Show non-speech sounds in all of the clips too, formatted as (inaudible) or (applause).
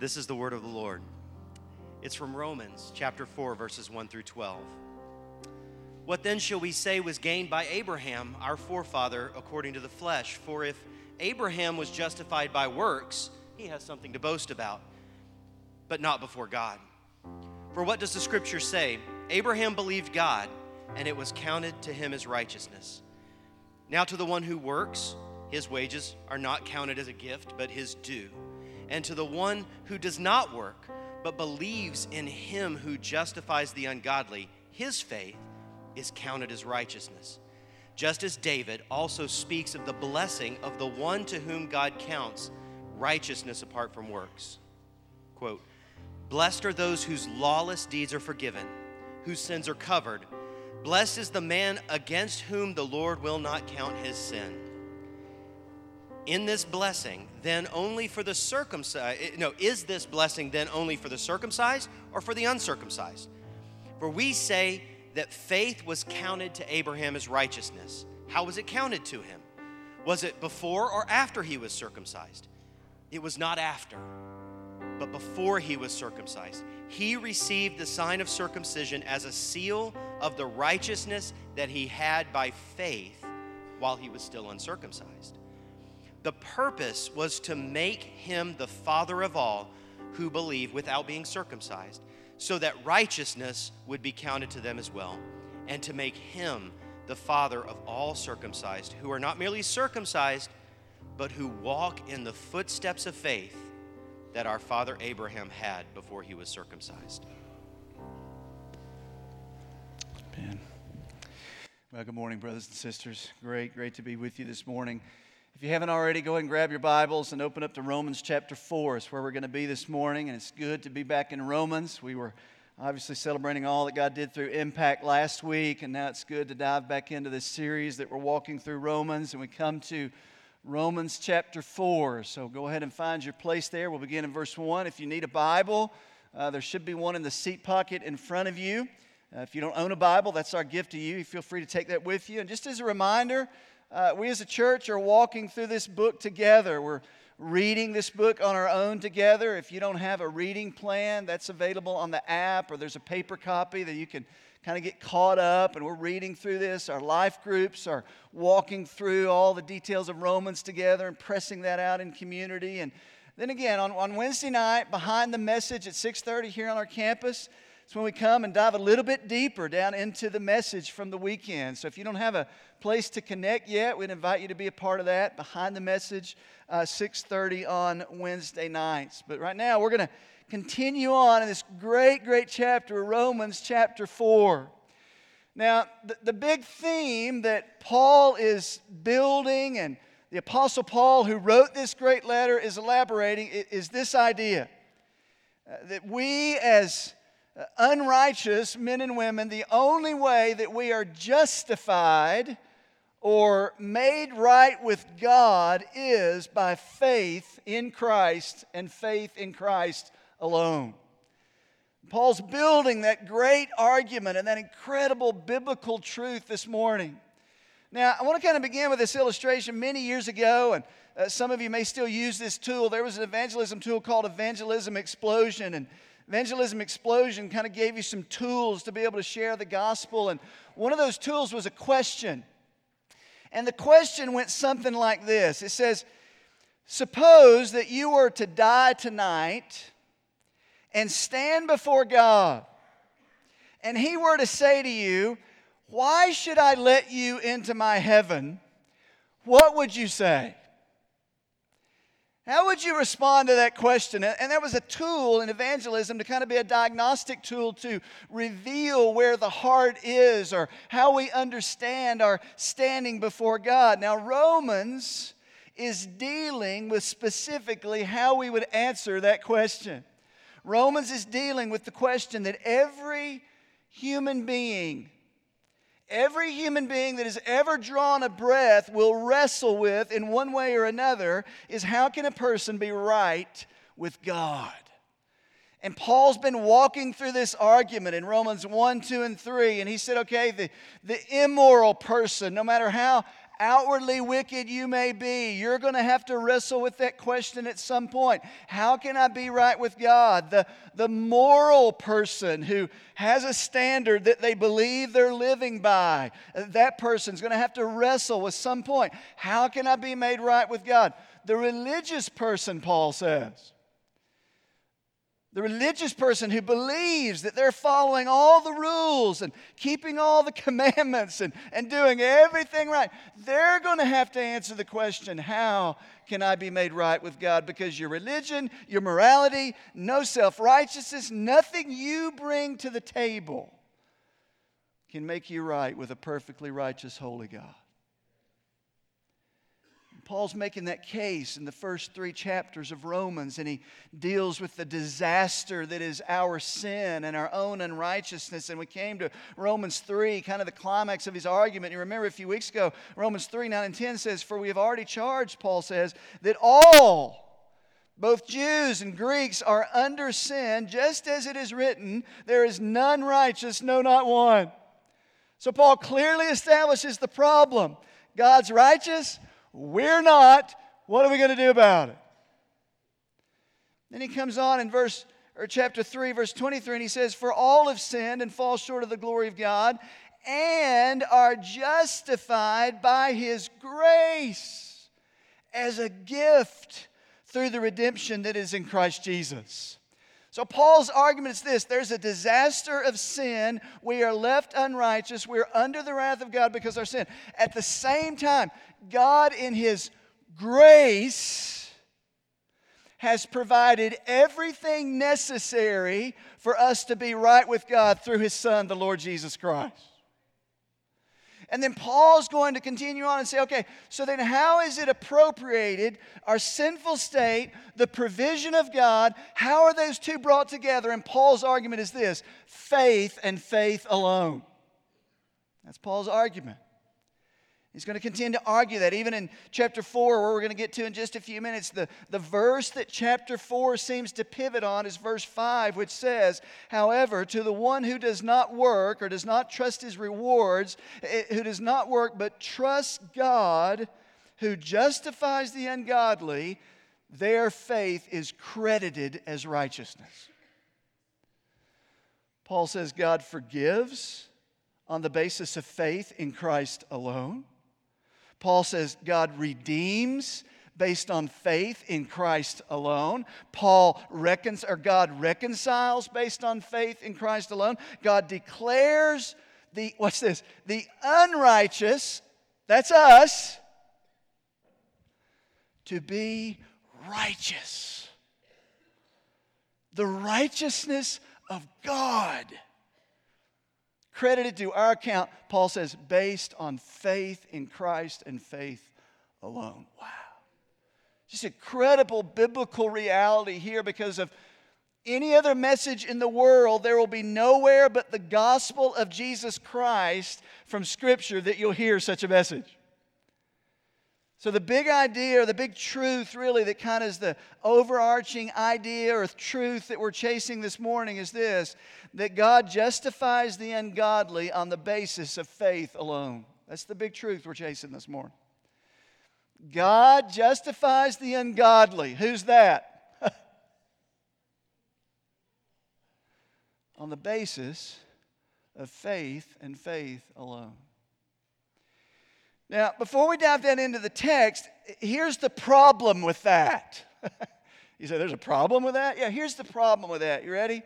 This is the word of the Lord. It's from Romans chapter 4, verses 1 through 12. What then shall we say was gained by Abraham, our forefather, according to the flesh? For if Abraham was justified by works, he has something to boast about, but not before God. For what does the scripture say? Abraham believed God, and it was counted to him as righteousness. Now, to the one who works, his wages are not counted as a gift, but his due. And to the one who does not work, but believes in him who justifies the ungodly, his faith is counted as righteousness. Just as David also speaks of the blessing of the one to whom God counts righteousness apart from works. Quote, Blessed are those whose lawless deeds are forgiven, whose sins are covered. Blessed is the man against whom the Lord will not count his sin in this blessing then only for the circumcised? Eh, no, is this blessing then only for the circumcised or for the uncircumcised? For we say that faith was counted to Abraham as righteousness. How was it counted to him? Was it before or after he was circumcised? It was not after, but before he was circumcised. He received the sign of circumcision as a seal of the righteousness that he had by faith while he was still uncircumcised. The purpose was to make him the father of all who believe without being circumcised, so that righteousness would be counted to them as well, and to make him the father of all circumcised, who are not merely circumcised, but who walk in the footsteps of faith that our father Abraham had before he was circumcised. Ben. Well, good morning, brothers and sisters. Great, great to be with you this morning. If you haven't already, go ahead and grab your Bibles and open up to Romans chapter 4. It's where we're going to be this morning, and it's good to be back in Romans. We were obviously celebrating all that God did through Impact last week, and now it's good to dive back into this series that we're walking through Romans, and we come to Romans chapter 4. So go ahead and find your place there. We'll begin in verse 1. If you need a Bible, uh, there should be one in the seat pocket in front of you. Uh, if you don't own a Bible, that's our gift to you. You feel free to take that with you. And just as a reminder, uh, we as a church are walking through this book together. We're reading this book on our own together. If you don't have a reading plan, that's available on the app, or there's a paper copy that you can kind of get caught up. And we're reading through this. Our life groups are walking through all the details of Romans together and pressing that out in community. And then again, on, on Wednesday night, behind the message at 6:30 here on our campus, it's when we come and dive a little bit deeper down into the message from the weekend. So if you don't have a place to connect yet, we'd invite you to be a part of that behind the message, uh, 6:30 on Wednesday nights. But right now, we're going to continue on in this great, great chapter, Romans chapter 4. Now, the, the big theme that Paul is building and the Apostle Paul, who wrote this great letter, is elaborating is this idea uh, that we as unrighteous men and women, the only way that we are justified or made right with God is by faith in Christ and faith in Christ alone. Paul's building that great argument and that incredible biblical truth this morning. Now, I want to kind of begin with this illustration. Many years ago, and uh, some of you may still use this tool, there was an evangelism tool called Evangelism Explosion. And Evangelism Explosion kind of gave you some tools to be able to share the gospel. And one of those tools was a question. And the question went something like this It says, Suppose that you were to die tonight and stand before God, and He were to say to you, Why should I let you into my heaven? What would you say? How would you respond to that question? And that was a tool in evangelism to kind of be a diagnostic tool to reveal where the heart is or how we understand our standing before God. Now, Romans is dealing with specifically how we would answer that question. Romans is dealing with the question that every human being every human being that has ever drawn a breath will wrestle with in one way or another is how can a person be right with God? And Paul's been walking through this argument in Romans 1, 2, and 3. And he said, okay, the, the immoral person, no matter how outwardly wicked you may be, you're going to have to wrestle with that question at some point. How can I be right with God? The, the moral person who has a standard that they believe they're living by, that person's going to have to wrestle with some point. How can I be made right with God? The religious person, Paul says, the religious person who believes that they're following all the rules and keeping all the (laughs) commandments and, and doing everything right, they're going to have to answer the question how can I be made right with God? Because your religion, your morality, no self righteousness, nothing you bring to the table can make you right with a perfectly righteous, holy God. Paul's making that case in the first three chapters of Romans, and he deals with the disaster that is our sin and our own unrighteousness. And we came to Romans 3, kind of the climax of his argument. You remember a few weeks ago, Romans 3 9 and 10 says, For we have already charged, Paul says, that all, both Jews and Greeks, are under sin, just as it is written, There is none righteous, no, not one. So Paul clearly establishes the problem God's righteous we're not. What are we going to do about it? Then he comes on in verse or chapter 3 verse 23 and he says for all have sinned and fall short of the glory of God and are justified by his grace as a gift through the redemption that is in Christ Jesus. So, Paul's argument is this there's a disaster of sin. We are left unrighteous. We're under the wrath of God because of our sin. At the same time, God, in His grace, has provided everything necessary for us to be right with God through His Son, the Lord Jesus Christ. And then Paul's going to continue on and say, okay, so then how is it appropriated, our sinful state, the provision of God, how are those two brought together? And Paul's argument is this faith and faith alone. That's Paul's argument. He's going to continue to argue that. Even in chapter 4, where we're going to get to in just a few minutes, the, the verse that chapter 4 seems to pivot on is verse 5, which says, However, to the one who does not work or does not trust his rewards, eh, who does not work but trusts God, who justifies the ungodly, their faith is credited as righteousness. Paul says God forgives on the basis of faith in Christ alone. Paul says God redeems based on faith in Christ alone. Paul reconciles, or God reconciles based on faith in Christ alone. God declares the, what's this? The unrighteous, that's us, to be righteous. The righteousness of God credited to our account, Paul says, based on faith in Christ and faith alone. Wow. Just a credible biblical reality here because of any other message in the world, there will be nowhere but the gospel of Jesus Christ from Scripture that you'll hear such a message. So, the big idea or the big truth, really, that kind of is the overarching idea or truth that we're chasing this morning is this that God justifies the ungodly on the basis of faith alone. That's the big truth we're chasing this morning. God justifies the ungodly. Who's that? (laughs) on the basis of faith and faith alone. Now, before we dive down into the text, here's the problem with that. (laughs) you say, there's a problem with that? Yeah, here's the problem with that. You ready?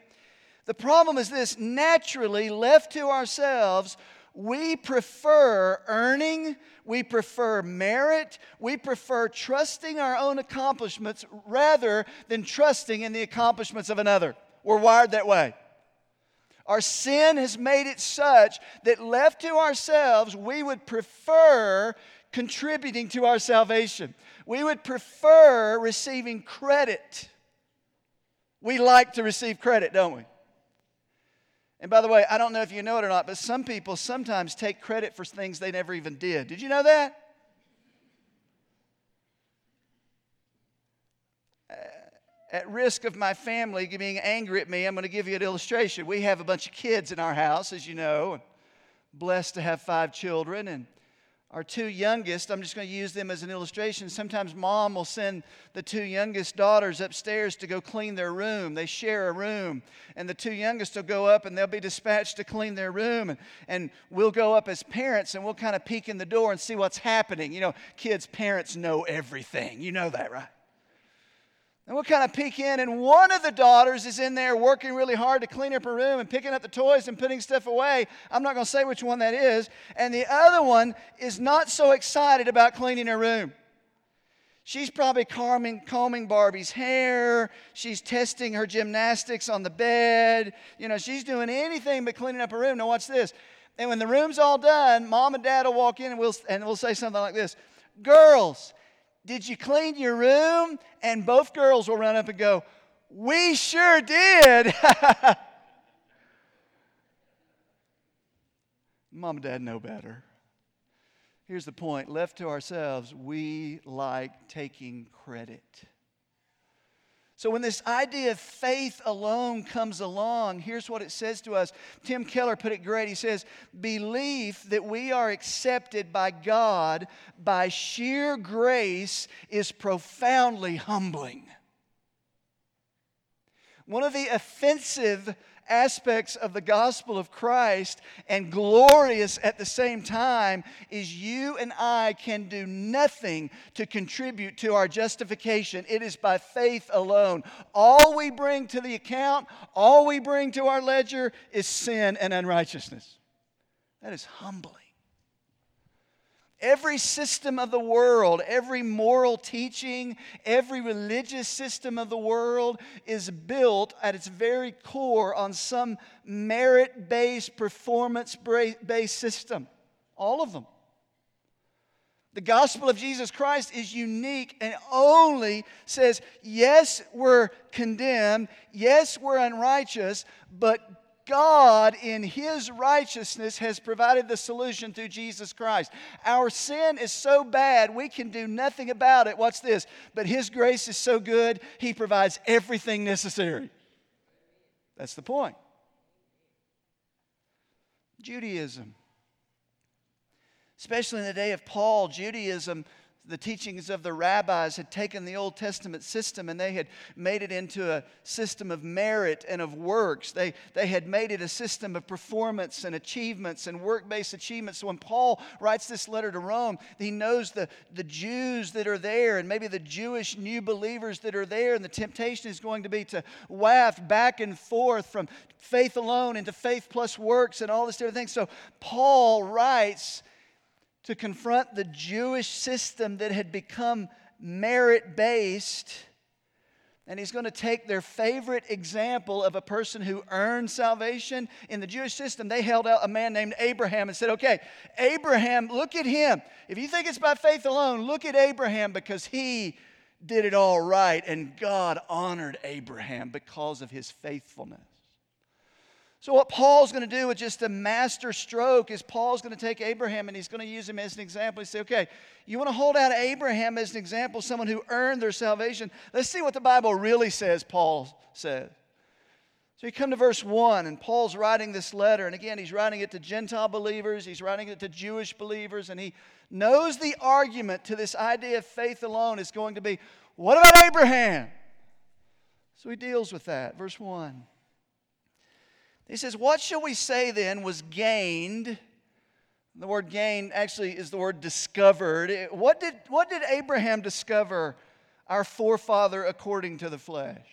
The problem is this naturally, left to ourselves, we prefer earning, we prefer merit, we prefer trusting our own accomplishments rather than trusting in the accomplishments of another. We're wired that way. Our sin has made it such that left to ourselves, we would prefer contributing to our salvation. We would prefer receiving credit. We like to receive credit, don't we? And by the way, I don't know if you know it or not, but some people sometimes take credit for things they never even did. Did you know that? At risk of my family being angry at me, I'm going to give you an illustration. We have a bunch of kids in our house, as you know, blessed to have five children, and our two youngest, I'm just going to use them as an illustration. Sometimes mom will send the two youngest daughters upstairs to go clean their room. They share a room, and the two youngest will go up and they'll be dispatched to clean their room. And, and we'll go up as parents and we'll kind of peek in the door and see what's happening. You know, kids' parents know everything. You know that, right? And we'll kind of peek in, and one of the daughters is in there working really hard to clean up her room and picking up the toys and putting stuff away. I'm not going to say which one that is. And the other one is not so excited about cleaning her room. She's probably combing, combing Barbie's hair. She's testing her gymnastics on the bed. You know, she's doing anything but cleaning up her room. Now, watch this. And when the room's all done, mom and dad will walk in and we'll, and we'll say something like this Girls, did you clean your room? And both girls will run up and go, We sure did. (laughs) Mom and dad know better. Here's the point left to ourselves, we like taking credit. So, when this idea of faith alone comes along, here's what it says to us. Tim Keller put it great. He says, Belief that we are accepted by God by sheer grace is profoundly humbling. One of the offensive aspects of the gospel of Christ and glorious at the same time is you and I can do nothing to contribute to our justification. It is by faith alone. All we bring to the account, all we bring to our ledger is sin and unrighteousness. That is humbling. Every system of the world, every moral teaching, every religious system of the world is built at its very core on some merit based, performance based system. All of them. The gospel of Jesus Christ is unique and only says, yes, we're condemned, yes, we're unrighteous, but God, in His righteousness, has provided the solution through Jesus Christ. Our sin is so bad, we can do nothing about it. What's this? But His grace is so good, He provides everything necessary. That's the point. Judaism. Especially in the day of Paul, Judaism the teachings of the rabbis had taken the Old Testament system and they had made it into a system of merit and of works. They, they had made it a system of performance and achievements and work based achievements. So when Paul writes this letter to Rome, he knows the, the Jews that are there and maybe the Jewish new believers that are there, and the temptation is going to be to waft back and forth from faith alone into faith plus works and all this different things. So Paul writes to confront the Jewish system that had become merit based. And he's going to take their favorite example of a person who earned salvation. In the Jewish system, they held out a man named Abraham and said, Okay, Abraham, look at him. If you think it's by faith alone, look at Abraham because he did it all right. And God honored Abraham because of his faithfulness. So, what Paul's going to do with just a master stroke is Paul's going to take Abraham and he's going to use him as an example. He say, okay, you want to hold out Abraham as an example, someone who earned their salvation. Let's see what the Bible really says, Paul says. So you come to verse 1, and Paul's writing this letter. And again, he's writing it to Gentile believers, he's writing it to Jewish believers, and he knows the argument to this idea of faith alone is going to be what about Abraham? So he deals with that. Verse 1. He says, What shall we say then was gained? The word gained actually is the word discovered. What did, what did Abraham discover, our forefather according to the flesh?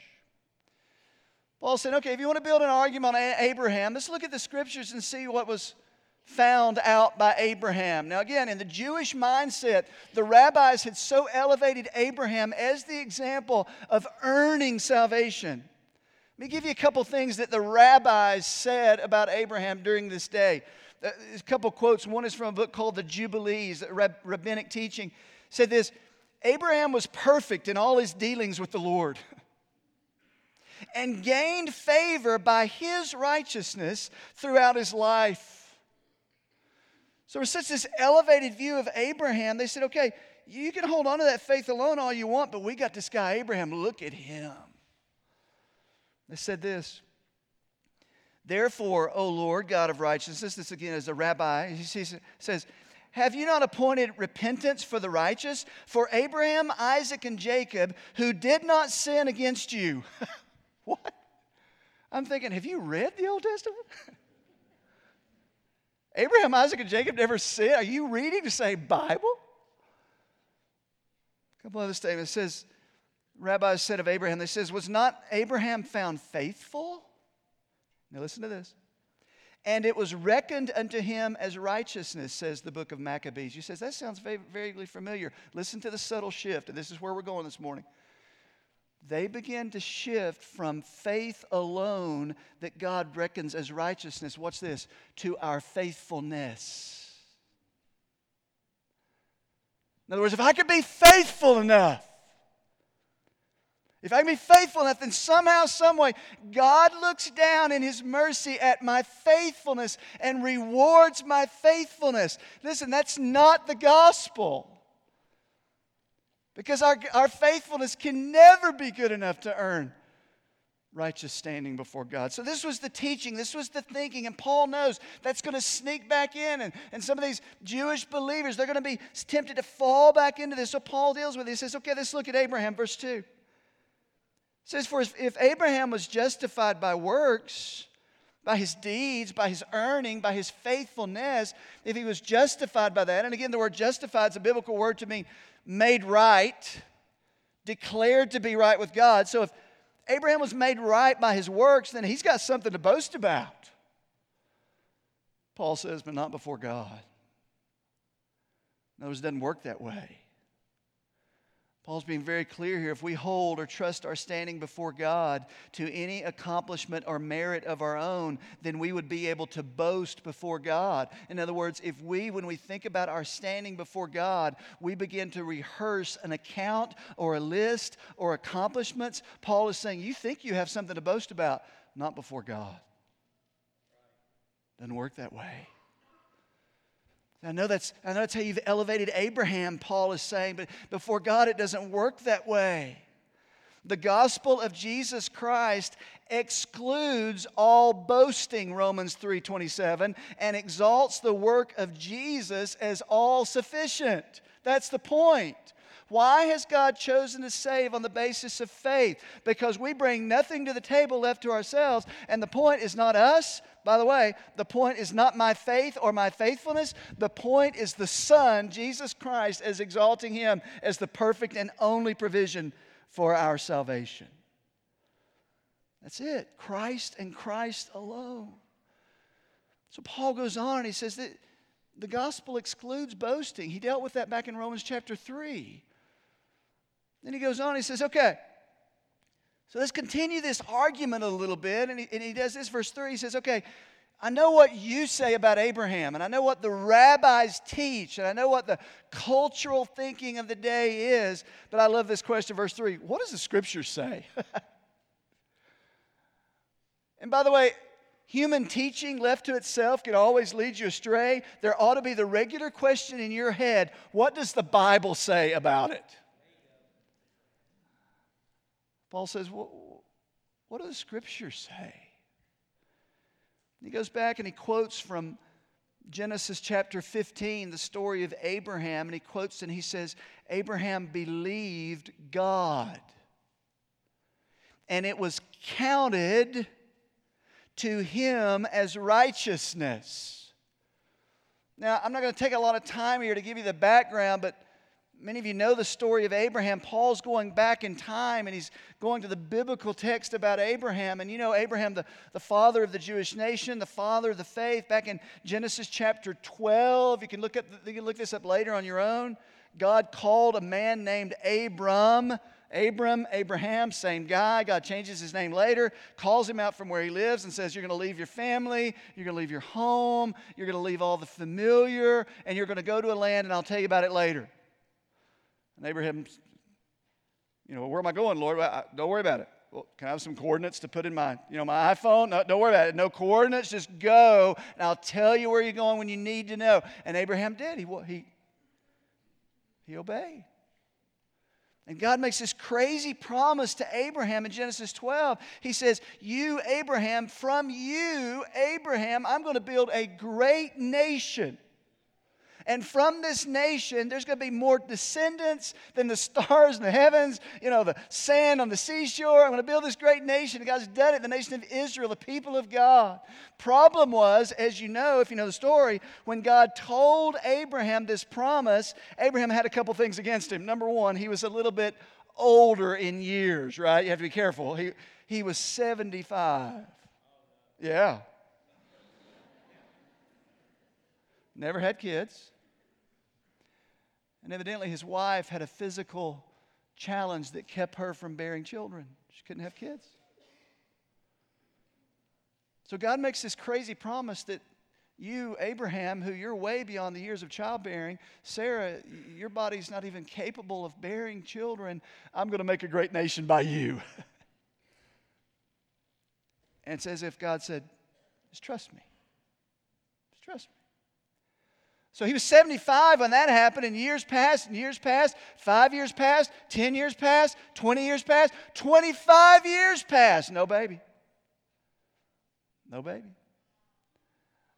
Paul said, okay, if you want to build an argument on Abraham, let's look at the scriptures and see what was found out by Abraham. Now, again, in the Jewish mindset, the rabbis had so elevated Abraham as the example of earning salvation. Let me give you a couple things that the rabbis said about Abraham during this day. Uh, a couple quotes. One is from a book called The Jubilees, rabbinic teaching. Said this Abraham was perfect in all his dealings with the Lord (laughs) and gained favor by his righteousness throughout his life. So, with such this elevated view of Abraham, they said, okay, you can hold on to that faith alone all you want, but we got this guy, Abraham. Look at him. They said this Therefore, O Lord, God of righteousness, this again is a rabbi, he says, Have you not appointed repentance for the righteous? For Abraham, Isaac, and Jacob, who did not sin against you. (laughs) what? I'm thinking, have you read the Old Testament? (laughs) Abraham, Isaac, and Jacob never sinned. Are you reading the same Bible? A couple other statements. It says, rabbis said of Abraham, they says, was not Abraham found faithful? Now listen to this. And it was reckoned unto him as righteousness, says the book of Maccabees. You says, that sounds very, vaguely familiar. Listen to the subtle shift, and this is where we're going this morning. They begin to shift from faith alone that God reckons as righteousness. What's this? To our faithfulness. In other words, if I could be faithful enough, if I can be faithful enough, then somehow, someway, God looks down in His mercy at my faithfulness and rewards my faithfulness. Listen, that's not the gospel. Because our, our faithfulness can never be good enough to earn righteous standing before God. So, this was the teaching, this was the thinking, and Paul knows that's going to sneak back in. And, and some of these Jewish believers, they're going to be tempted to fall back into this. So, Paul deals with it. He says, okay, let's look at Abraham, verse 2 says, For if Abraham was justified by works, by his deeds, by his earning, by his faithfulness, if he was justified by that, and again, the word justified is a biblical word to mean made right, declared to be right with God. So if Abraham was made right by his works, then he's got something to boast about. Paul says, but not before God. Words, it doesn't work that way. Paul's being very clear here. If we hold or trust our standing before God to any accomplishment or merit of our own, then we would be able to boast before God. In other words, if we, when we think about our standing before God, we begin to rehearse an account or a list or accomplishments, Paul is saying, You think you have something to boast about, not before God. Doesn't work that way. I know that's I know that's how you've elevated Abraham, Paul is saying, but before God it doesn't work that way. The gospel of Jesus Christ excludes all boasting, Romans 3:27, and exalts the work of Jesus as all sufficient. That's the point. Why has God chosen to save on the basis of faith? Because we bring nothing to the table left to ourselves, and the point is not us. By the way, the point is not my faith or my faithfulness. The point is the Son, Jesus Christ, as exalting Him as the perfect and only provision for our salvation. That's it. Christ and Christ alone. So Paul goes on and he says that the gospel excludes boasting. He dealt with that back in Romans chapter 3. Then he goes on, he says, okay, so let's continue this argument a little bit. And he, and he does this, verse 3. He says, okay, I know what you say about Abraham, and I know what the rabbis teach, and I know what the cultural thinking of the day is, but I love this question, verse 3. What does the scripture say? (laughs) and by the way, human teaching left to itself can always lead you astray. There ought to be the regular question in your head what does the Bible say about it? Paul says, What, what do the scriptures say? he goes back and he quotes from Genesis chapter 15, the story of Abraham, and he quotes and he says, Abraham believed God, and it was counted to him as righteousness. Now, I'm not going to take a lot of time here to give you the background, but Many of you know the story of Abraham. Paul's going back in time and he's going to the biblical text about Abraham. And you know, Abraham, the, the father of the Jewish nation, the father of the faith, back in Genesis chapter 12. You can look, at, you can look this up later on your own. God called a man named Abram. Abram, Abraham, same guy. God changes his name later, calls him out from where he lives, and says, You're going to leave your family, you're going to leave your home, you're going to leave all the familiar, and you're going to go to a land, and I'll tell you about it later. And Abraham, you know, where am I going, Lord? Well, don't worry about it. Well, can I have some coordinates to put in my, you know, my iPhone? No, don't worry about it. No coordinates. Just go, and I'll tell you where you're going when you need to know. And Abraham did. He he he obeyed. And God makes this crazy promise to Abraham in Genesis 12. He says, You, Abraham, from you, Abraham, I'm going to build a great nation. And from this nation, there's going to be more descendants than the stars in the heavens, you know, the sand on the seashore. I'm going to build this great nation. God's done it, the nation of Israel, the people of God. Problem was, as you know, if you know the story, when God told Abraham this promise, Abraham had a couple things against him. Number one, he was a little bit older in years, right? You have to be careful. He, he was 75. Yeah. Never had kids. And evidently, his wife had a physical challenge that kept her from bearing children. She couldn't have kids. So God makes this crazy promise that you, Abraham, who you're way beyond the years of childbearing, Sarah, your body's not even capable of bearing children. I'm going to make a great nation by you. (laughs) and it's as if God said, just trust me. Just trust me. So he was 75 when that happened, and years passed, and years passed, five years passed, 10 years passed, 20 years passed, 25 years passed. No baby. No baby.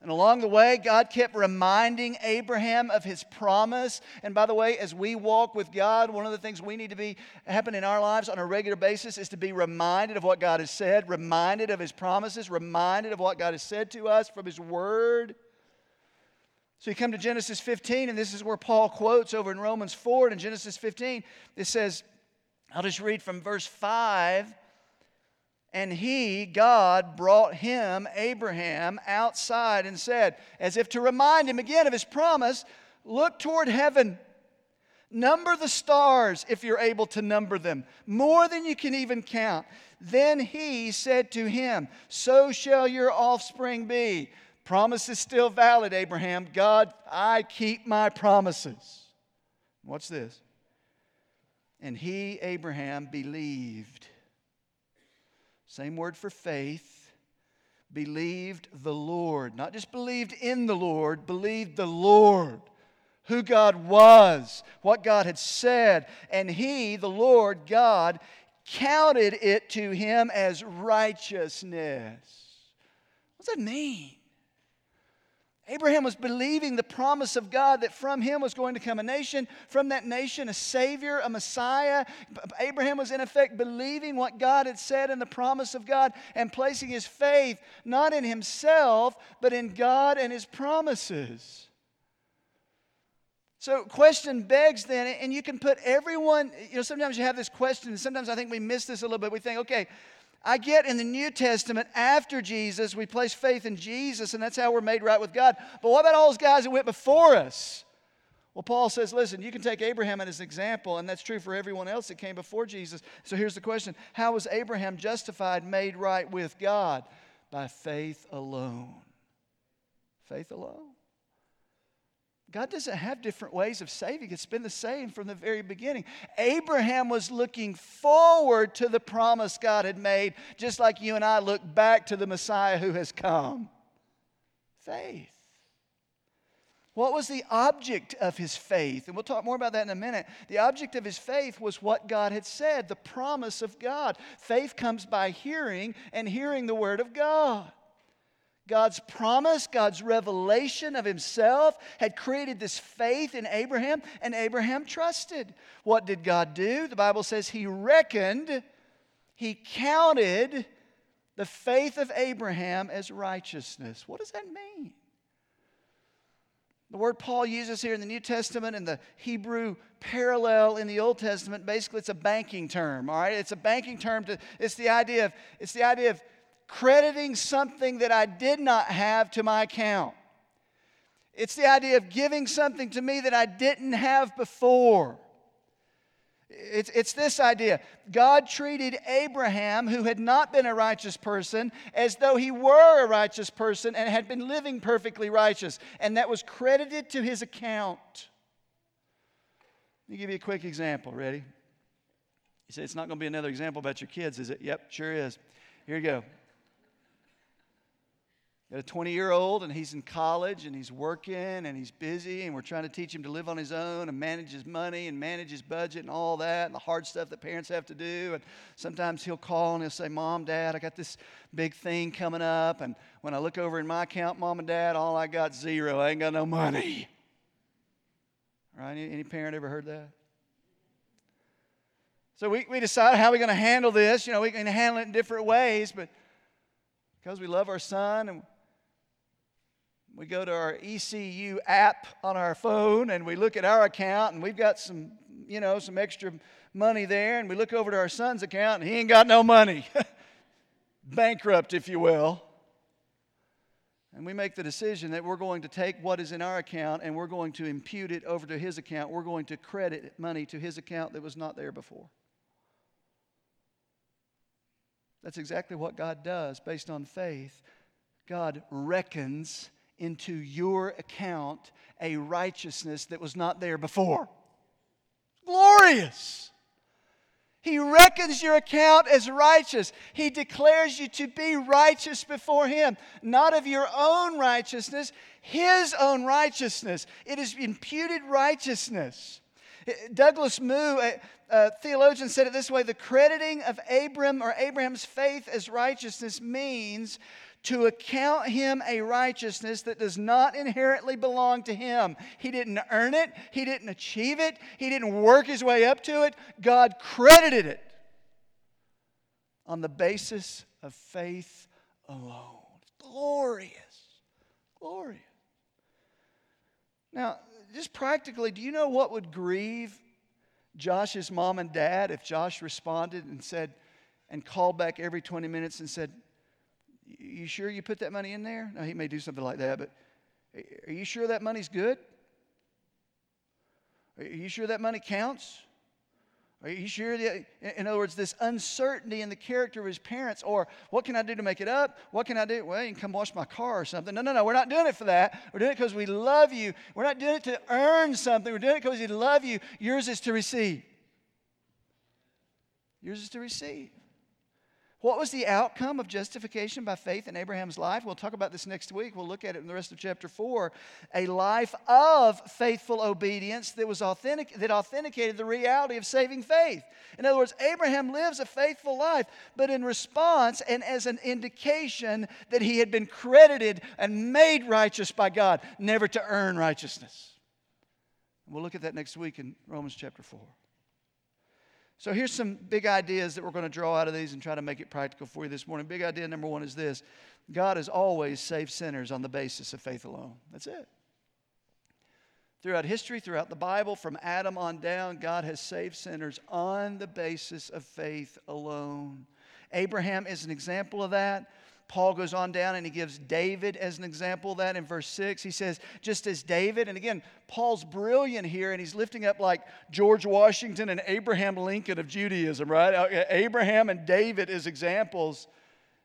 And along the way, God kept reminding Abraham of his promise. And by the way, as we walk with God, one of the things we need to be happen in our lives on a regular basis is to be reminded of what God has said, reminded of his promises, reminded of what God has said to us from his word. So you come to Genesis 15, and this is where Paul quotes over in Romans 4 and Genesis 15. It says, I'll just read from verse 5. And he, God, brought him, Abraham, outside and said, as if to remind him again of his promise, look toward heaven. Number the stars if you're able to number them, more than you can even count. Then he said to him, So shall your offspring be. Promise is still valid, Abraham. God, I keep my promises. What's this? And he, Abraham, believed. Same word for faith. Believed the Lord. Not just believed in the Lord, believed the Lord. Who God was, what God had said. And he, the Lord God, counted it to him as righteousness. What does that mean? Abraham was believing the promise of God that from him was going to come a nation, from that nation, a Savior, a Messiah. Abraham was, in effect, believing what God had said in the promise of God and placing his faith not in himself, but in God and his promises. So, question begs then, and you can put everyone, you know, sometimes you have this question, and sometimes I think we miss this a little bit. We think, okay, I get in the New Testament after Jesus, we place faith in Jesus, and that's how we're made right with God. But what about all those guys that went before us? Well, Paul says, listen, you can take Abraham as an example, and that's true for everyone else that came before Jesus. So here's the question How was Abraham justified, made right with God? By faith alone. Faith alone. God doesn't have different ways of saving. It's been the same from the very beginning. Abraham was looking forward to the promise God had made, just like you and I look back to the Messiah who has come. Faith. What was the object of his faith? And we'll talk more about that in a minute. The object of his faith was what God had said, the promise of God. Faith comes by hearing, and hearing the word of God. God's promise, God's revelation of himself had created this faith in Abraham, and Abraham trusted. What did God do? The Bible says he reckoned, he counted the faith of Abraham as righteousness. What does that mean? The word Paul uses here in the New Testament and the Hebrew parallel in the Old Testament, basically it's a banking term, all right? It's a banking term to it's the idea of it's the idea of crediting something that I did not have to my account. It's the idea of giving something to me that I didn't have before. It's, it's this idea. God treated Abraham, who had not been a righteous person, as though he were a righteous person and had been living perfectly righteous. And that was credited to his account. Let me give you a quick example. Ready? You say it's not going to be another example about your kids, is it? Yep, sure is. Here you go got a 20 year old and he's in college and he's working and he's busy and we're trying to teach him to live on his own and manage his money and manage his budget and all that and the hard stuff that parents have to do and sometimes he'll call and he'll say mom dad i got this big thing coming up and when i look over in my account mom and dad all i got zero i ain't got no money Right? Any, parent ever heard that? So we, we decided how we're going to handle this. You know, we can handle it in different ways, but because we love our son and we go to our ECU app on our phone and we look at our account and we've got some, you know, some extra money there and we look over to our son's account and he ain't got no money. (laughs) Bankrupt, if you will. And we make the decision that we're going to take what is in our account and we're going to impute it over to his account. We're going to credit money to his account that was not there before. That's exactly what God does based on faith. God reckons into your account a righteousness that was not there before. Glorious. He reckons your account as righteous. He declares you to be righteous before Him, not of your own righteousness, His own righteousness. It is imputed righteousness. Douglas Moo, a, a, theologian, said it this way the crediting of Abram or Abraham's faith as righteousness means to account him a righteousness that does not inherently belong to him. He didn't earn it, he didn't achieve it, he didn't work his way up to it. God credited it on the basis of faith alone. Glorious. Glorious. Now, just practically, do you know what would grieve Josh's mom and dad if Josh responded and said, and called back every 20 minutes and said, You sure you put that money in there? Now, he may do something like that, but are you sure that money's good? Are you sure that money counts? Are you sure? That, in other words, this uncertainty in the character of his parents, or what can I do to make it up? What can I do? Well, you can come wash my car or something. No, no, no. We're not doing it for that. We're doing it because we love you. We're not doing it to earn something. We're doing it because we love you. Yours is to receive. Yours is to receive. What was the outcome of justification by faith in Abraham's life? We'll talk about this next week. We'll look at it in the rest of chapter 4. A life of faithful obedience that was authentic that authenticated the reality of saving faith. In other words, Abraham lives a faithful life, but in response and as an indication that he had been credited and made righteous by God, never to earn righteousness. We'll look at that next week in Romans chapter 4. So here's some big ideas that we're going to draw out of these and try to make it practical for you this morning. Big idea number one is this God has always saved sinners on the basis of faith alone. That's it. Throughout history, throughout the Bible, from Adam on down, God has saved sinners on the basis of faith alone. Abraham is an example of that. Paul goes on down and he gives David as an example of that in verse 6. He says, just as David, and again, Paul's brilliant here and he's lifting up like George Washington and Abraham Lincoln of Judaism, right? Abraham and David as examples.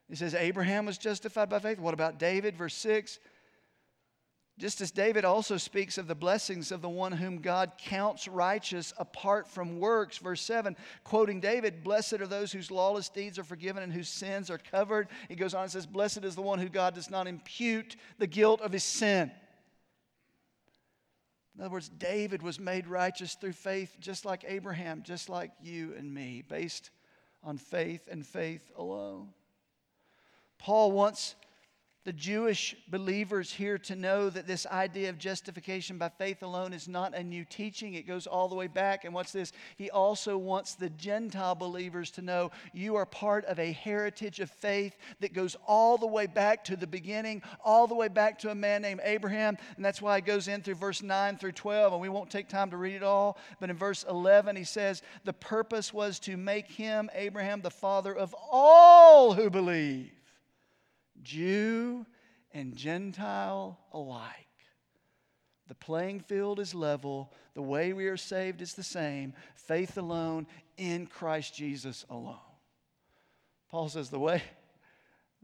He says, Abraham was justified by faith. What about David? Verse 6 just as David also speaks of the blessings of the one whom God counts righteous apart from works. Verse 7, quoting David, Blessed are those whose lawless deeds are forgiven and whose sins are covered. He goes on and says, Blessed is the one who God does not impute the guilt of his sin. In other words, David was made righteous through faith, just like Abraham, just like you and me, based on faith and faith alone. Paul wants the Jewish believers here to know that this idea of justification by faith alone is not a new teaching. It goes all the way back. And what's this? He also wants the Gentile believers to know you are part of a heritage of faith that goes all the way back to the beginning, all the way back to a man named Abraham. And that's why it goes in through verse 9 through 12. And we won't take time to read it all. But in verse 11, he says, The purpose was to make him, Abraham, the father of all who believe. Jew and Gentile alike. The playing field is level. The way we are saved is the same faith alone in Christ Jesus alone. Paul says the way,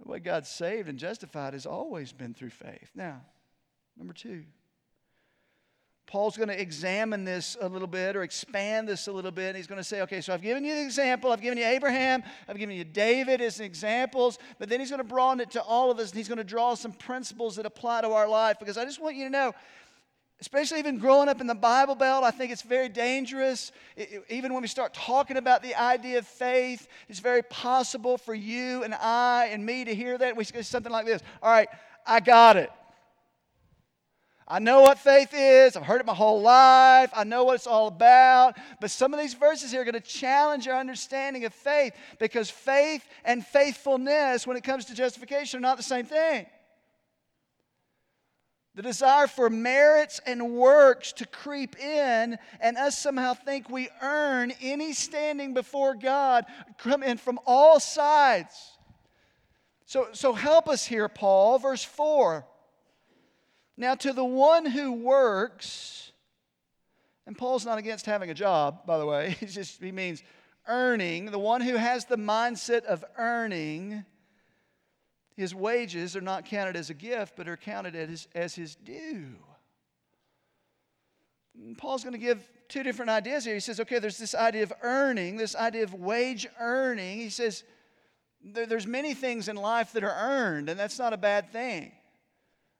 the way God's saved and justified has always been through faith. Now, number two. Paul's going to examine this a little bit or expand this a little bit. And He's going to say, okay, so I've given you the example. I've given you Abraham. I've given you David as examples. But then he's going to broaden it to all of us and he's going to draw some principles that apply to our life because I just want you to know, especially even growing up in the Bible Belt, I think it's very dangerous. It, even when we start talking about the idea of faith, it's very possible for you and I and me to hear that. We say something like this All right, I got it. I know what faith is. I've heard it my whole life. I know what it's all about. But some of these verses here are going to challenge our understanding of faith because faith and faithfulness, when it comes to justification, are not the same thing. The desire for merits and works to creep in and us somehow think we earn any standing before God come in from all sides. So, so help us here, Paul. Verse 4. Now, to the one who works, and Paul's not against having a job, by the way, (laughs) he just he means earning, the one who has the mindset of earning, his wages are not counted as a gift, but are counted as, as his due. And Paul's going to give two different ideas here. He says, okay, there's this idea of earning, this idea of wage earning. He says, there, there's many things in life that are earned, and that's not a bad thing.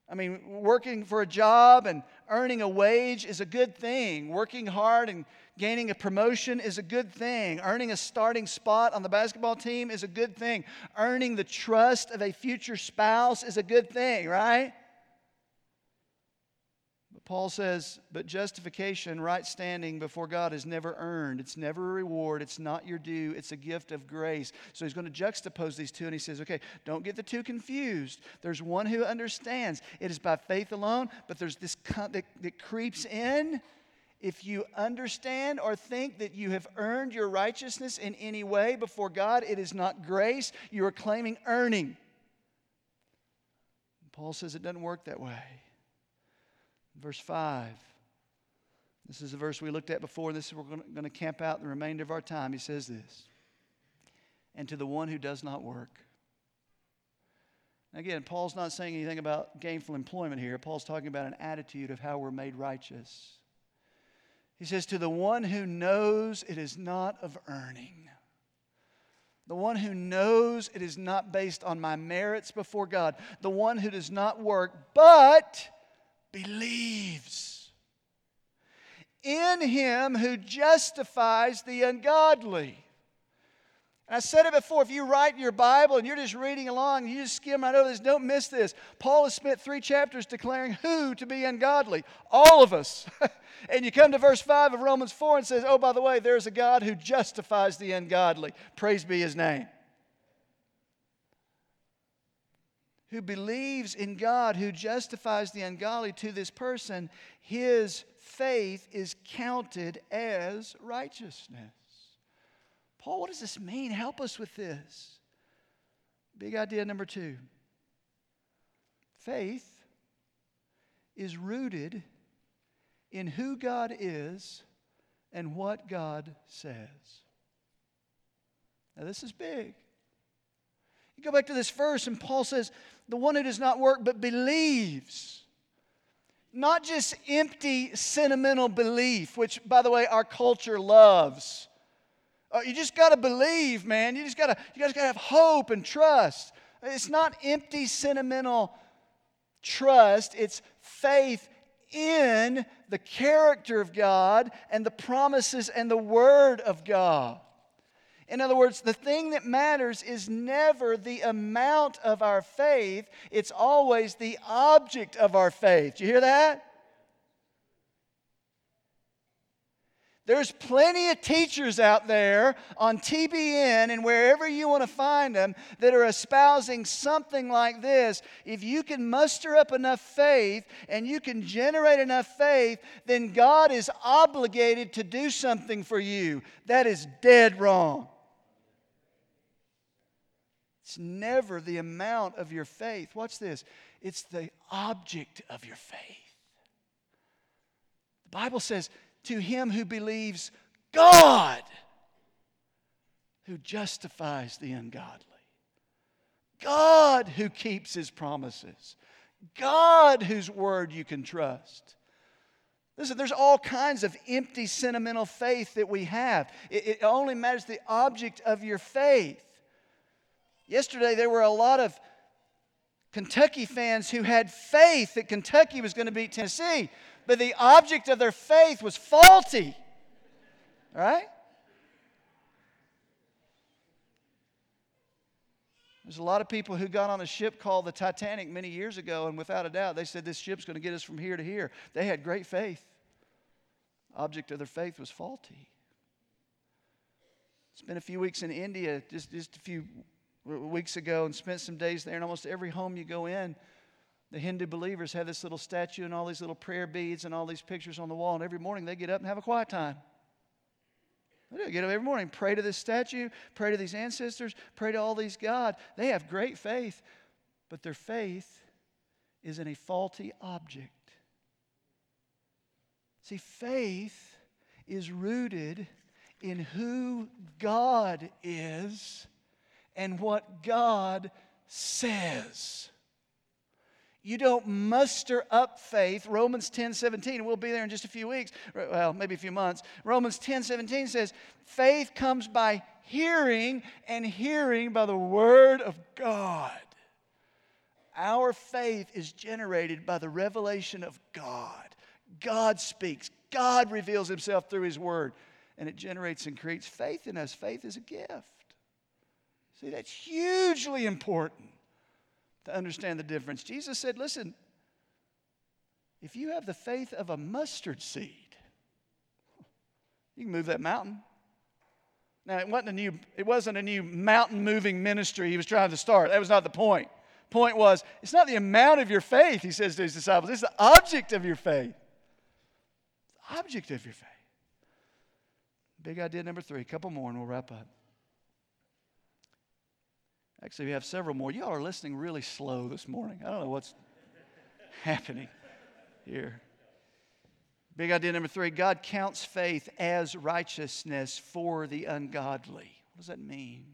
I mean, working for a job and earning a wage is a good thing. Working hard and gaining a promotion is a good thing. Earning a starting spot on the basketball team is a good thing. Earning the trust of a future spouse is a good thing, right? Paul says, but justification, right standing before God, is never earned. It's never a reward. It's not your due. It's a gift of grace. So he's going to juxtapose these two, and he says, okay, don't get the two confused. There's one who understands it is by faith alone, but there's this that, that creeps in. If you understand or think that you have earned your righteousness in any way before God, it is not grace. You are claiming earning. Paul says it doesn't work that way. Verse 5. This is a verse we looked at before. This is we're going to camp out the remainder of our time. He says this. And to the one who does not work. Again, Paul's not saying anything about gainful employment here. Paul's talking about an attitude of how we're made righteous. He says, To the one who knows it is not of earning, the one who knows it is not based on my merits before God, the one who does not work, but believes in him who justifies the ungodly. And I said it before if you write your Bible and you're just reading along, and you just skim right over this, don't miss this. Paul has spent three chapters declaring who to be ungodly. All of us. (laughs) and you come to verse 5 of Romans 4 and says, oh, by the way, there's a God who justifies the ungodly. Praise be his name. Who believes in God, who justifies the ungodly to this person, his faith is counted as righteousness. Paul, what does this mean? Help us with this. Big idea number two faith is rooted in who God is and what God says. Now, this is big. You go back to this verse, and Paul says, The one who does not work but believes. Not just empty, sentimental belief, which, by the way, our culture loves. Uh, you just got to believe, man. You just got to you just got to have hope and trust. It's not empty, sentimental trust. It's faith in the character of God and the promises and the word of God. In other words, the thing that matters is never the amount of our faith, it's always the object of our faith. Do you hear that? There's plenty of teachers out there on TBN and wherever you want to find them that are espousing something like this. If you can muster up enough faith and you can generate enough faith, then God is obligated to do something for you. That is dead wrong. It's never the amount of your faith. Watch this it's the object of your faith. The Bible says, To him who believes God, who justifies the ungodly, God who keeps his promises, God whose word you can trust. Listen, there's all kinds of empty, sentimental faith that we have. It, it only matters the object of your faith. Yesterday, there were a lot of Kentucky fans who had faith that Kentucky was going to beat Tennessee, but the object of their faith was faulty. Right? There's a lot of people who got on a ship called the Titanic many years ago, and without a doubt, they said this ship's going to get us from here to here. They had great faith. Object of their faith was faulty. Spent a few weeks in India just, just a few weeks ago and spent some days there, and almost every home you go in, the Hindu believers have this little statue and all these little prayer beads and all these pictures on the wall, and every morning they get up and have a quiet time. They get up every morning, pray to this statue, pray to these ancestors, pray to all these God. They have great faith, but their faith is in a faulty object. See, faith is rooted in who God is and what God says. You don't muster up faith. Romans 10 17, we'll be there in just a few weeks, well, maybe a few months. Romans 10 17 says, faith comes by hearing, and hearing by the word of God. Our faith is generated by the revelation of God. God speaks, God reveals himself through his word, and it generates and creates faith in us. Faith is a gift. See, that's hugely important to understand the difference. Jesus said, Listen, if you have the faith of a mustard seed, you can move that mountain. Now, it wasn't a new, it wasn't a new mountain moving ministry he was trying to start. That was not the point. Point was, it's not the amount of your faith, he says to his disciples, it's the object of your faith. The object of your faith. Big idea number three, a couple more and we'll wrap up. Actually, we have several more. Y'all are listening really slow this morning. I don't know what's (laughs) happening here. Big idea number three God counts faith as righteousness for the ungodly. What does that mean?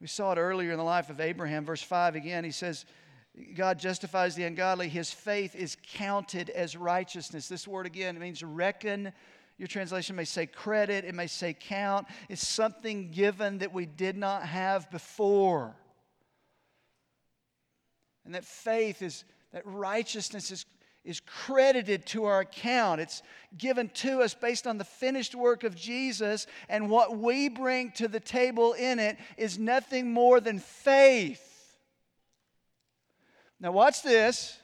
We saw it earlier in the life of Abraham, verse 5 again. He says, God justifies the ungodly. His faith is counted as righteousness. This word again means reckon your translation may say credit, it may say count. It's something given that we did not have before. And that faith is, that righteousness is, is credited to our account. It's given to us based on the finished work of Jesus, and what we bring to the table in it is nothing more than faith. Now, watch this.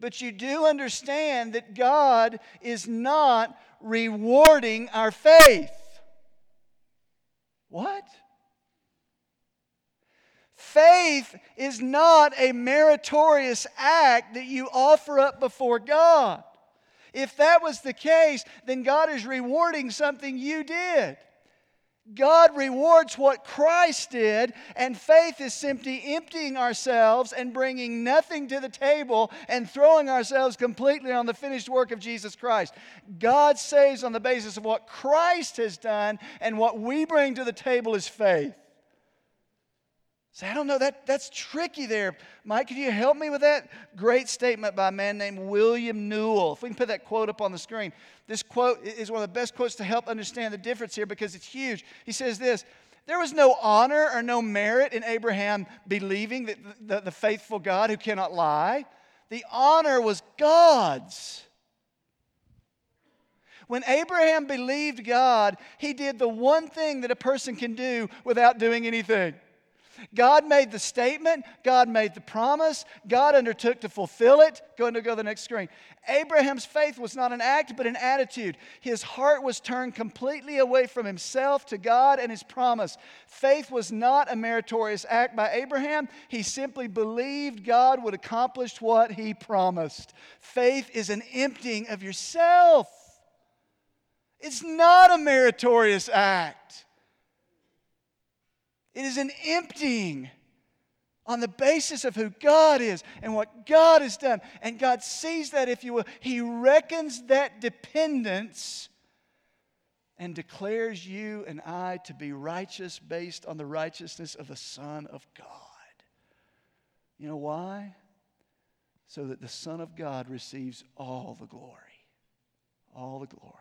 But you do understand that God is not rewarding our faith. What? Faith is not a meritorious act that you offer up before God. If that was the case, then God is rewarding something you did. God rewards what Christ did, and faith is simply emptying ourselves and bringing nothing to the table and throwing ourselves completely on the finished work of Jesus Christ. God saves on the basis of what Christ has done, and what we bring to the table is faith. Say, I don't know, that, that's tricky there. Mike, could you help me with that? Great statement by a man named William Newell. If we can put that quote up on the screen. This quote is one of the best quotes to help understand the difference here because it's huge. He says this There was no honor or no merit in Abraham believing that the, the faithful God who cannot lie. The honor was God's. When Abraham believed God, he did the one thing that a person can do without doing anything. God made the statement, God made the promise, God undertook to fulfill it. Go and go to the next screen. Abraham's faith was not an act, but an attitude. His heart was turned completely away from himself to God and his promise. Faith was not a meritorious act by Abraham. He simply believed God would accomplish what he promised. Faith is an emptying of yourself. It's not a meritorious act. It is an emptying on the basis of who God is and what God has done. And God sees that, if you will. He reckons that dependence and declares you and I to be righteous based on the righteousness of the Son of God. You know why? So that the Son of God receives all the glory. All the glory.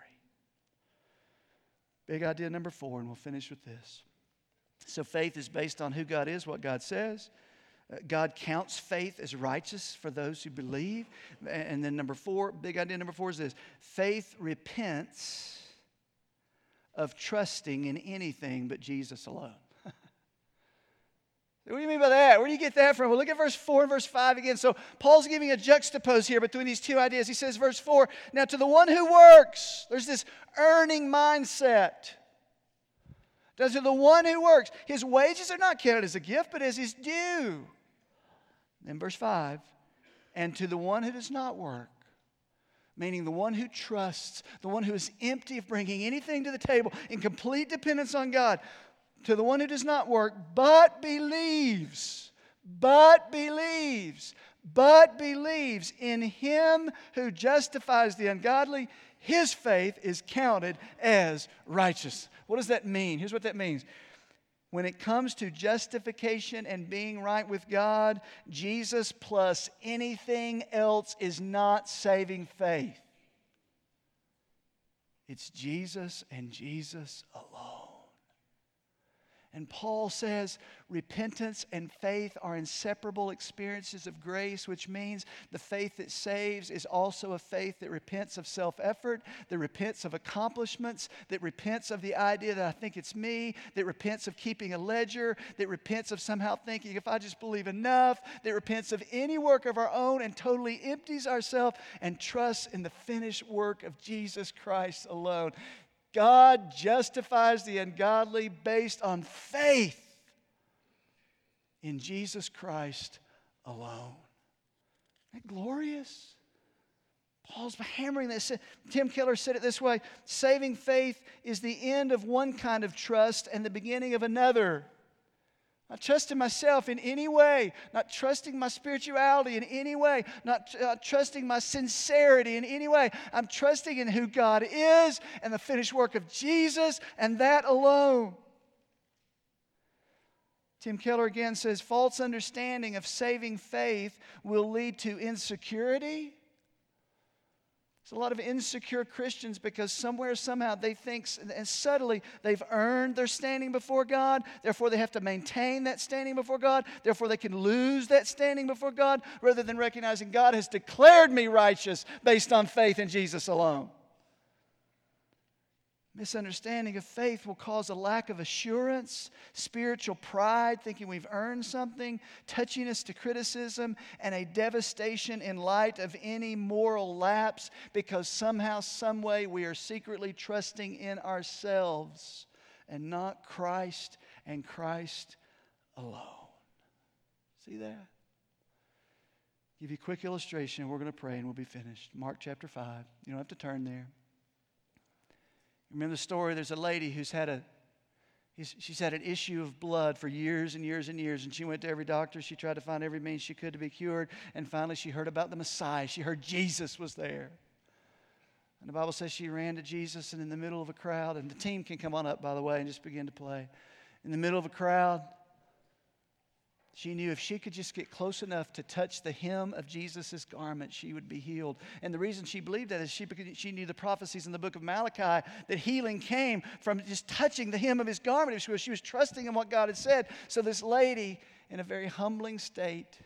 Big idea number four, and we'll finish with this. So faith is based on who God is, what God says. Uh, God counts faith as righteous for those who believe. And then, number four, big idea number four is this faith repents of trusting in anything but Jesus alone. (laughs) What do you mean by that? Where do you get that from? Well, look at verse 4 and verse 5 again. So Paul's giving a juxtapose here between these two ideas. He says, verse 4, now to the one who works, there's this earning mindset. Does to the one who works, his wages are not counted as a gift, but as his due. Then verse 5, and to the one who does not work, meaning the one who trusts, the one who is empty of bringing anything to the table in complete dependence on God, to the one who does not work, but believes, but believes, but believes in him who justifies the ungodly, his faith is counted as righteous. What does that mean? Here's what that means. When it comes to justification and being right with God, Jesus plus anything else is not saving faith. It's Jesus and Jesus alone. And Paul says repentance and faith are inseparable experiences of grace, which means the faith that saves is also a faith that repents of self effort, that repents of accomplishments, that repents of the idea that I think it's me, that repents of keeping a ledger, that repents of somehow thinking if I just believe enough, that repents of any work of our own and totally empties ourselves and trusts in the finished work of Jesus Christ alone. God justifies the ungodly based on faith in Jesus Christ alone. Isn't that glorious? Paul's hammering this. Tim Keller said it this way saving faith is the end of one kind of trust and the beginning of another. Not trusting myself in any way, not trusting my spirituality in any way, not uh, trusting my sincerity in any way. I'm trusting in who God is and the finished work of Jesus and that alone. Tim Keller again says false understanding of saving faith will lead to insecurity there's a lot of insecure Christians because somewhere, somehow, they think, and subtly, they've earned their standing before God. Therefore, they have to maintain that standing before God. Therefore, they can lose that standing before God rather than recognizing God has declared me righteous based on faith in Jesus alone. Misunderstanding of faith will cause a lack of assurance, spiritual pride, thinking we've earned something, touchiness to criticism, and a devastation in light of any moral lapse because somehow, someway, we are secretly trusting in ourselves and not Christ and Christ alone. See that? Give you a quick illustration, we're going to pray and we'll be finished. Mark chapter 5. You don't have to turn there. Remember the story? There's a lady who's had a she's had an issue of blood for years and years and years and she went to every doctor. She tried to find every means she could to be cured and finally she heard about the messiah. She heard jesus was there. And the bible says she ran to jesus and in the middle of a crowd and the team can come on up by the way and just begin to play. In the middle of a crowd she knew if she could just get close enough to touch the hem of Jesus' garment, she would be healed. And the reason she believed that is she, she knew the prophecies in the book of Malachi that healing came from just touching the hem of his garment. She was, she was trusting in what God had said. So, this lady, in a very humbling state,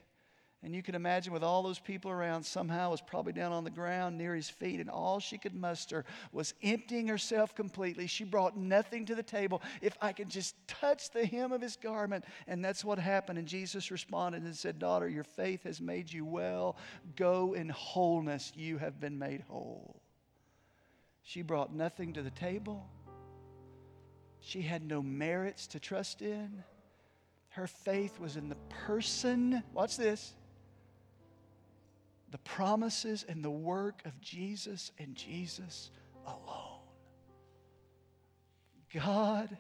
and you can imagine with all those people around, somehow was probably down on the ground near his feet, and all she could muster was emptying herself completely. She brought nothing to the table. If I could just touch the hem of his garment. And that's what happened. And Jesus responded and said, Daughter, your faith has made you well. Go in wholeness. You have been made whole. She brought nothing to the table. She had no merits to trust in. Her faith was in the person, watch this, the promises and the work of Jesus and Jesus alone. God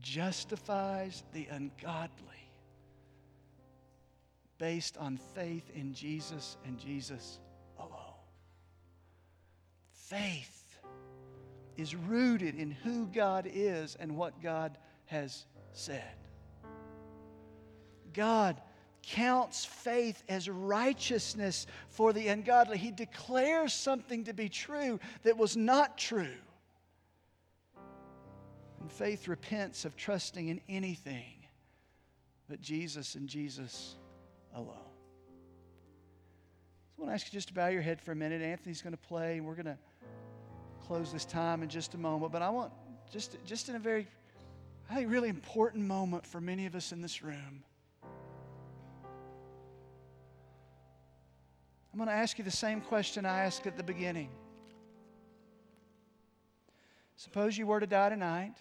justifies the ungodly based on faith in Jesus and Jesus alone. Faith is rooted in who God is and what God has said. God counts faith as righteousness for the ungodly. He declares something to be true that was not true. And faith repents of trusting in anything but Jesus and Jesus alone. So I want to ask you just to bow your head for a minute. Anthony's going to play, and we're going to close this time in just a moment. But I want, just, just in a very, I think, really important moment for many of us in this room. I'm going to ask you the same question I asked at the beginning. Suppose you were to die tonight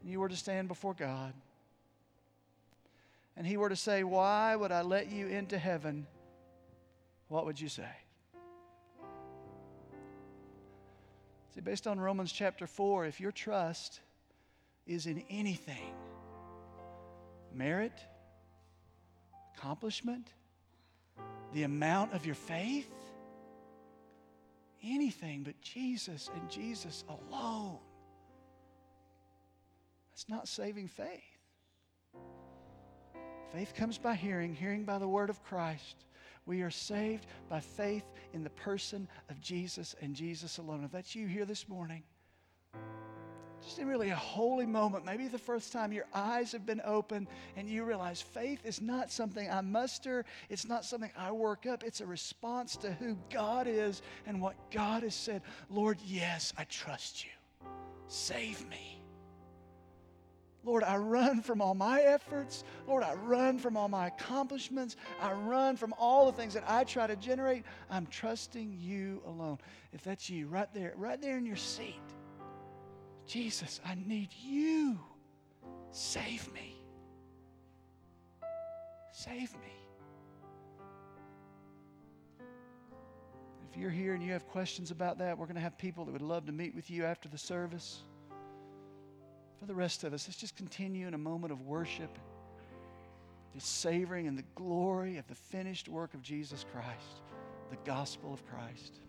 and you were to stand before God and He were to say, Why would I let you into heaven? What would you say? See, based on Romans chapter 4, if your trust is in anything merit, accomplishment, the amount of your faith, anything but Jesus and Jesus alone. That's not saving faith. Faith comes by hearing, hearing by the word of Christ. We are saved by faith in the person of Jesus and Jesus alone. If that's you here this morning, just in really a holy moment, maybe the first time your eyes have been opened and you realize faith is not something I muster, it's not something I work up, it's a response to who God is and what God has said. Lord, yes, I trust you. Save me. Lord, I run from all my efforts. Lord, I run from all my accomplishments. I run from all the things that I try to generate. I'm trusting you alone. If that's you, right there, right there in your seat, Jesus, I need you. Save me. Save me. If you're here and you have questions about that, we're going to have people that would love to meet with you after the service. For the rest of us, let's just continue in a moment of worship, just savoring in the glory of the finished work of Jesus Christ, the gospel of Christ.